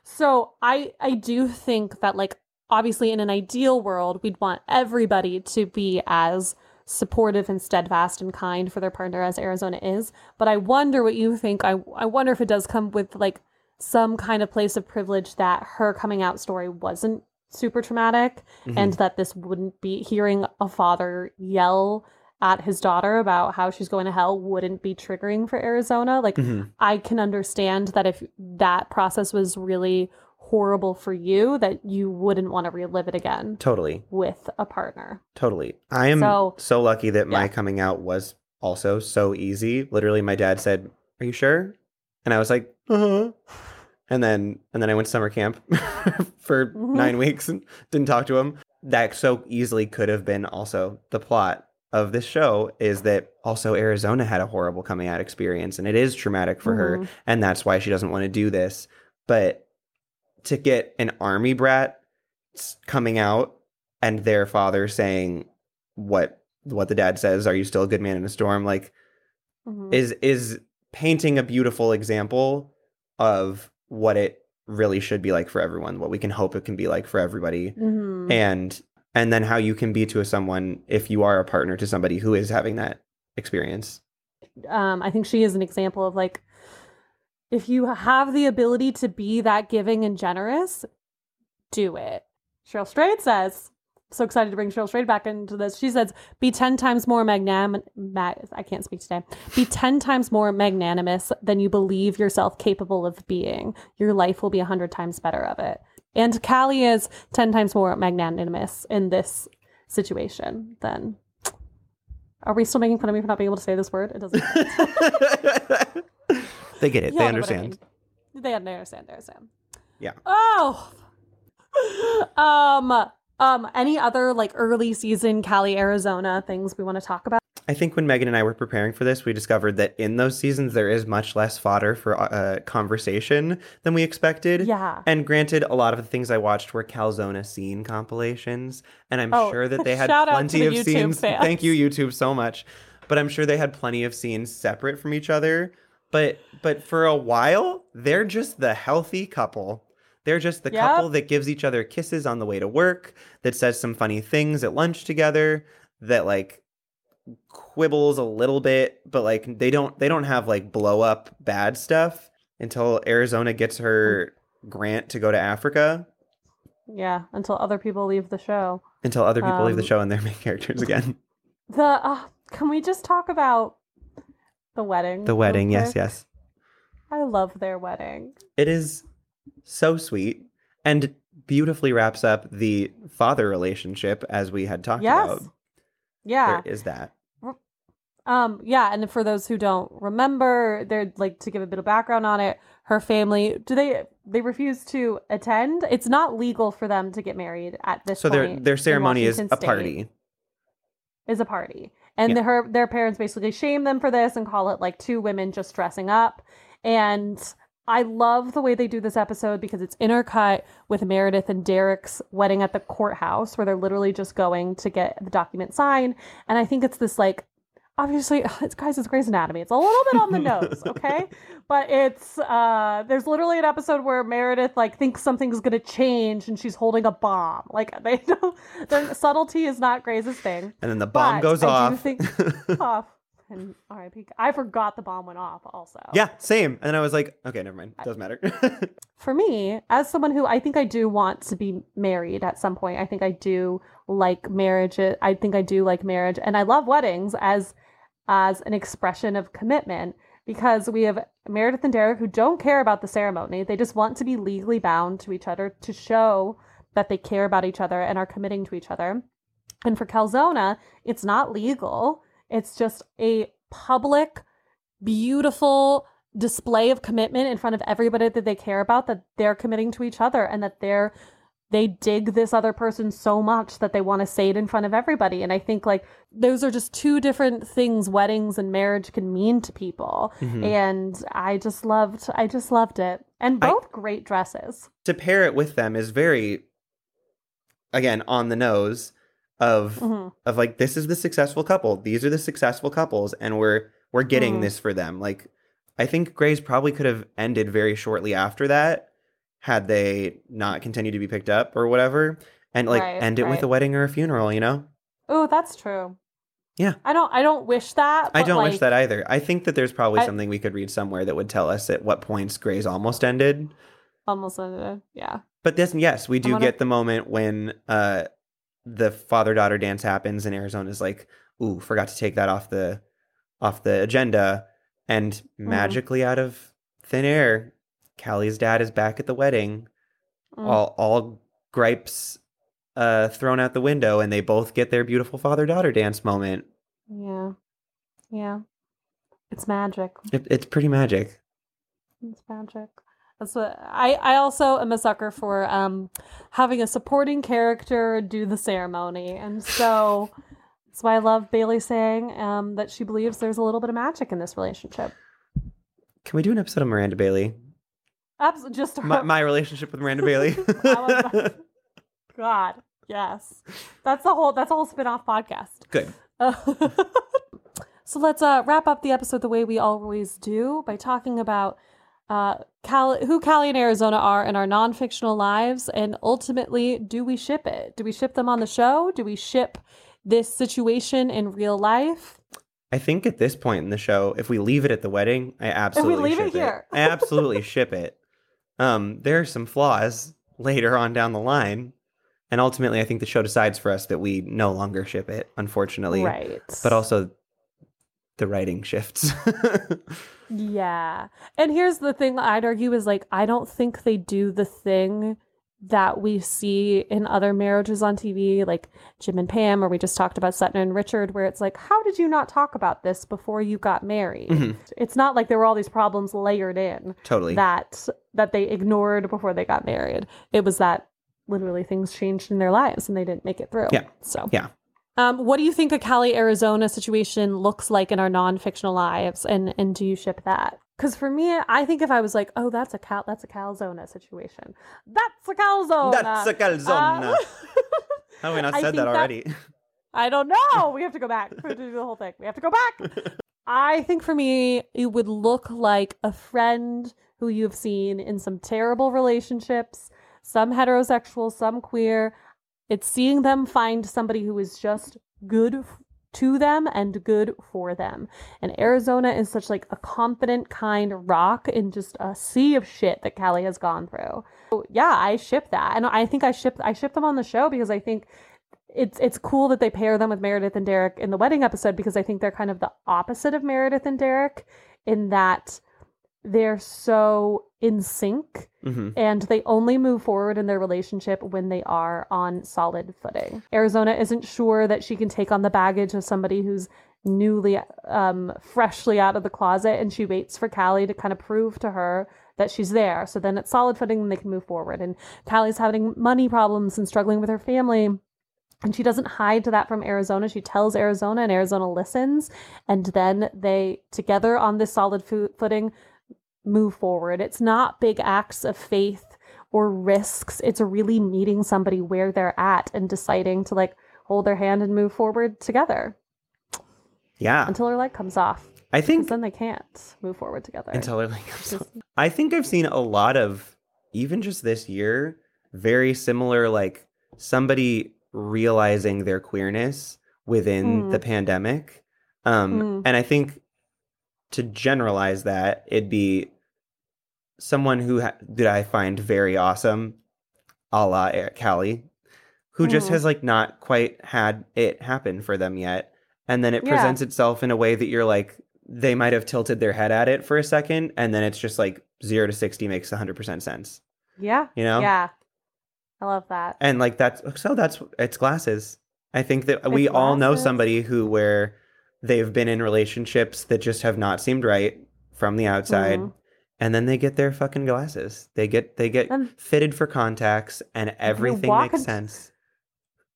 So I I do think that like obviously in an ideal world we'd want everybody to be as supportive and steadfast and kind for their partner as Arizona is, but I wonder what you think. I I wonder if it does come with like some kind of place of privilege that her coming out story wasn't super traumatic and that this wouldn't be hearing a father yell at his daughter about how she's going to hell wouldn't be triggering for Arizona. Like Mhm. I can understand that if that process was really horrible for you, that you wouldn't want to relive it again totally with a partner. Totally. I am so, So- lucky that my yeah. coming out was also so easy. Literally my dad said, "Are you sure?" And I was like, "Uh-huh." And then and then I went to summer camp for Mhm. 9 weeks and didn't talk to him. That so easily could have been also the plot of this show is that also Arizona had a horrible coming out experience and it is traumatic for her Mhm. and that's why she doesn't want to do this. But to get an army brat coming out and their father saying what what the dad says, "Are you still a good man in a storm?" like Mhm. is is painting a beautiful example of what it really should be like for everyone, what we can hope it can be like for everybody, Mhm. and and then how you can be to someone if you are a partner to somebody who is having that experience. um, I think she is an example of like, if you have the ability to be that giving and generous, do it. Cheryl Strayed says, so excited to bring Cheryl Strayed back into this. She says, be 10 times more magnam, ma- I can't speak today, be 10 times more magnanimous than you believe yourself capable of being. Your life will be a 100 times better of it. And Callie is 10 times more magnanimous in this situation than. Are we still making fun of me for not being able to say this word? It doesn't. they get it. Y'all they what I understand. mean. They, they understand. They understand. Yeah. Oh. um. Um. Any other like early season Callie, Arizona things we want to talk about? I think when Megan and I were preparing for this, we discovered that in those seasons there is much less fodder for uh, conversation than we expected. Yeah. And granted, a lot of the things I watched were Calzona scene compilations, and I'm Oh, sure that they had shout out to plenty the of YouTube scenes. fans. Thank you, YouTube, so much. But I'm sure they had plenty of scenes separate from each other. But but for a while, they're just the healthy couple. They're just the Yep. couple that gives each other kisses on the way to work, that says some funny things at lunch together, that like quibbles a little bit, but like they don't they don't have like blow up bad stuff until Arizona gets her grant to go to Africa. Yeah, until other people leave the show. Until other people leave the Um, show and they're main characters again. The uh, can we just talk about the wedding? The wedding, yes, yes. I love their wedding. It is so sweet and beautifully wraps up the father relationship as we had talked Yes. about. Yeah. There is that. Um, yeah, and for those who don't remember, they're like to give a bit of background on it. Her family, do they they refuse to attend? It's not legal for them to get married at this So their their ceremony is a State. party. Is a party. And Yeah. the, her their parents basically shame them for this and call it like two women just dressing up. And I love the way they do this episode because it's intercut with Meredith and Derek's wedding at the courthouse where they're literally just going to get the document signed. And I think it's this like obviously it's guys it's Grey's Anatomy. It's a little bit on the nose, okay? But it's uh there's literally an episode where Meredith like thinks something's gonna change and she's holding a bomb. Like they don't their subtlety is not Grey's thing. And then the bomb goes I off. off. And RIP. I forgot the bomb went off also. yeah, same. And I was like, okay, never mind. Doesn't matter. For me, as someone who I think I do want to be married at some point, I think I do like marriage. I think I do like marriage and I love weddings as as an expression of commitment because we have Meredith and Derek who don't care about the ceremony. They just want to be legally bound to each other to show that they care about each other and are committing to each other. And for Calzona, it's not legal. It's just a public, beautiful display of commitment in front of everybody that they care about that they're committing to each other and that they're they dig this other person so much that they want to say it in front of everybody. And i think like those are just two different things weddings and marriage can mean to people. Mhm. and i just loved i just loved it. And I- both great dresses. To pair it with them is very again on the nose of Mhm. of like this is the successful couple. These are the successful couples and we're we're getting Mhm. this for them. Like i think Grey's probably could have ended very shortly after that had they not continued to be picked up or whatever and like Right, end it with a wedding or a funeral you know? Oh that's true. Yeah. i don't i don't wish that i don't wish that either. I think that there's probably I- something we could read somewhere that would tell us at what points Grey's almost ended. Almost ended yeah. But this, yes, we do wonder- get the moment when uh, the father daughter dance happens, and Arizona's like, "Ooh, forgot to take that off the off the agenda," and Mm-hmm. magically out of thin air, Callie's dad is back at the wedding, Mm. all all gripes uh, thrown out the window, and they both get their beautiful father daughter dance moment. yeah yeah it's magic It, it's pretty magic. It's magic. That's what I. I also am a sucker for um having a supporting character do the ceremony, and so that's why I love Bailey saying um that she believes there's a little bit of magic in this relationship. Can we do an episode of Miranda Bailey? Absolutely, just. My, my relationship with Miranda Bailey. God, yes, that's the whole. That's a whole spin-off podcast. Good. so let's uh, wrap up the episode the way we always do by talking about uh, Cal- who Callie and Arizona are in our non-fictional lives, and ultimately, do we ship it? Do we ship them on the show? Do we ship this situation in real life? I think at this point in the show, if we leave it at the wedding, I absolutely if we leave it here. I absolutely ship it. Um, there are some flaws later on down the line, and ultimately, I think the show decides for us that we no longer ship it. Unfortunately, Right. But also, the writing shifts. Yeah. And here's the thing I'd argue is like, I don't think they do the thing that we see in other marriages on TV, like Jim and Pam, or we just talked about Sutton and Richard, where it's like, how did you not talk about this before you got married? Mhm. It's not like there were all these problems layered in totally. that that they ignored before they got married. It was that literally things changed in their lives and they didn't make it through. Yeah. So Yeah. Um, what do you think a Callie, Arizona situation looks like in our non-fictional lives, and and do you ship that? Because for me, I think if I was like, oh, that's a cal, that's a calzona situation. That's a calzona. That's a calzona. Uh, Have we not I said that- already? I don't know. We have to go back to do the whole thing. We have to go back. I think for me, it would look like a friend who you've seen in some terrible relationships, some heterosexual, some queer. It's seeing them find somebody who is just good to them and good for them. And Arizona is such like a confident, kind rock in just a sea of shit that Callie has gone through. So, yeah, I ship that, and I think I ship I ship them on the show because I think it's it's cool that they pair them with Meredith and Derek in the wedding episode because I think they're kind of the opposite of Meredith and Derek in that they're so in sync hmm and they only move forward in their relationship when they are on solid footing. Arizona isn't sure that she can take on the baggage of somebody who's newly um freshly out of the closet and she waits for Callie to kind of prove to her that she's there. So then it's solid footing and they can move forward. And Callie's having money problems and struggling with her family. And she doesn't hide that from Arizona. She tells Arizona, and Arizona listens. And then they, together on this solid fo- footing, move forward. It's not big acts of faith or risks. It's really meeting somebody where they're at and deciding to like hold their hand and move forward together Yeah. until her light comes off. I think then they can't move forward together. until it like comes Just- up. I think I've seen a lot of even just this year very similar like somebody realizing their queerness within Mm. the pandemic. Um Mm. and I think to generalize that it'd be someone who ha- that I find very awesome a la Eric Callie who just Mhm. has like not quite had it happen for them yet and then it Yeah. presents itself in a way that you're like they might have tilted their head at it for a second and then it's just like 0 to 60 makes 100% sense yeah. you know Yeah. I love that. and like that's so that's it's glasses i think that It's we all know somebody who where they've been in relationships that just have not seemed right from the outside Mhm. And then they get their fucking glasses they get they get And- fitted for contacts and everything makes in- sense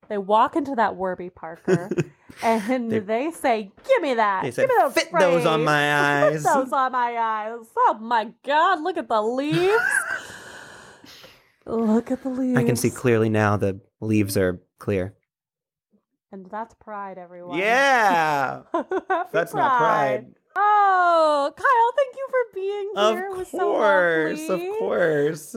They walk into that Warby Parker and They- they, say, "Give me that. They Give said, me those "Fit those on my eyes." Fit those on my eyes. Oh my God! Look at the leaves. look at the leaves. i can see clearly now the leaves are clear And that's pride, everyone. yeah that's not pride Oh, Kyle, thank you for being here. It was so course of course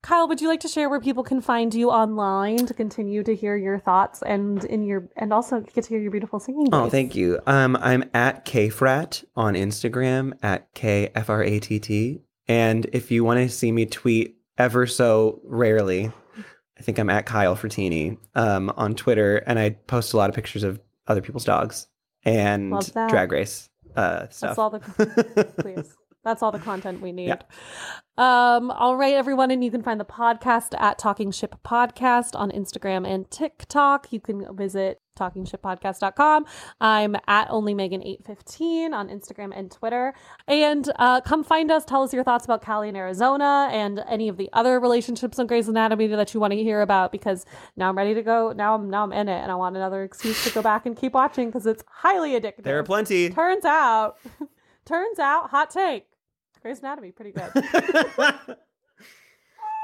Kyle, would you like to share where people can find you online to continue to hear your thoughts and in your and also get to hear your beautiful singing? Oh, thank you. Um, I'm at kfratt on Instagram at k f r a t t, and if you want to see me tweet ever so rarely, I think I'm at Kyle Frattini um, on Twitter, and I post a lot of pictures of other people's dogs and drag race uh, stuff. That's all the please. That's all the content we need. Yeah. Um, all right, everyone, and you can find the podcast at Talking Ship Podcast on Instagram and TikTok. You can visit talkingshippodcast.com. I'm at only Megan815 on Instagram and Twitter. And uh, come find us. Tell us your thoughts about Callie in Arizona and any of the other relationships on Grey's Anatomy that you want to hear about because now I'm ready to go. Now I'm now I'm in it and I want another excuse to go back and keep watching because it's highly addictive. there are plenty. Turns out, turns out, hot take. Grey's Anatomy, pretty good.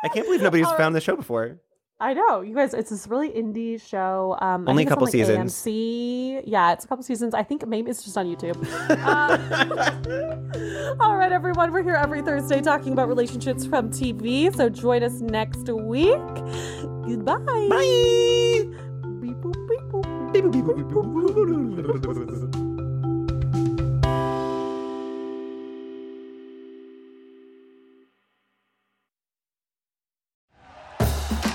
I can't believe nobody's found the show before. I know, you guys. It's this really indie show. Um, Only a couple on, like, seasons. AMC. Yeah, it's a couple seasons. I think maybe it's just on YouTube. Um, all right, everyone. We're here every Thursday talking about relationships from TV. So join us next week. Goodbye. Bye. Beep, boop, beep, boop.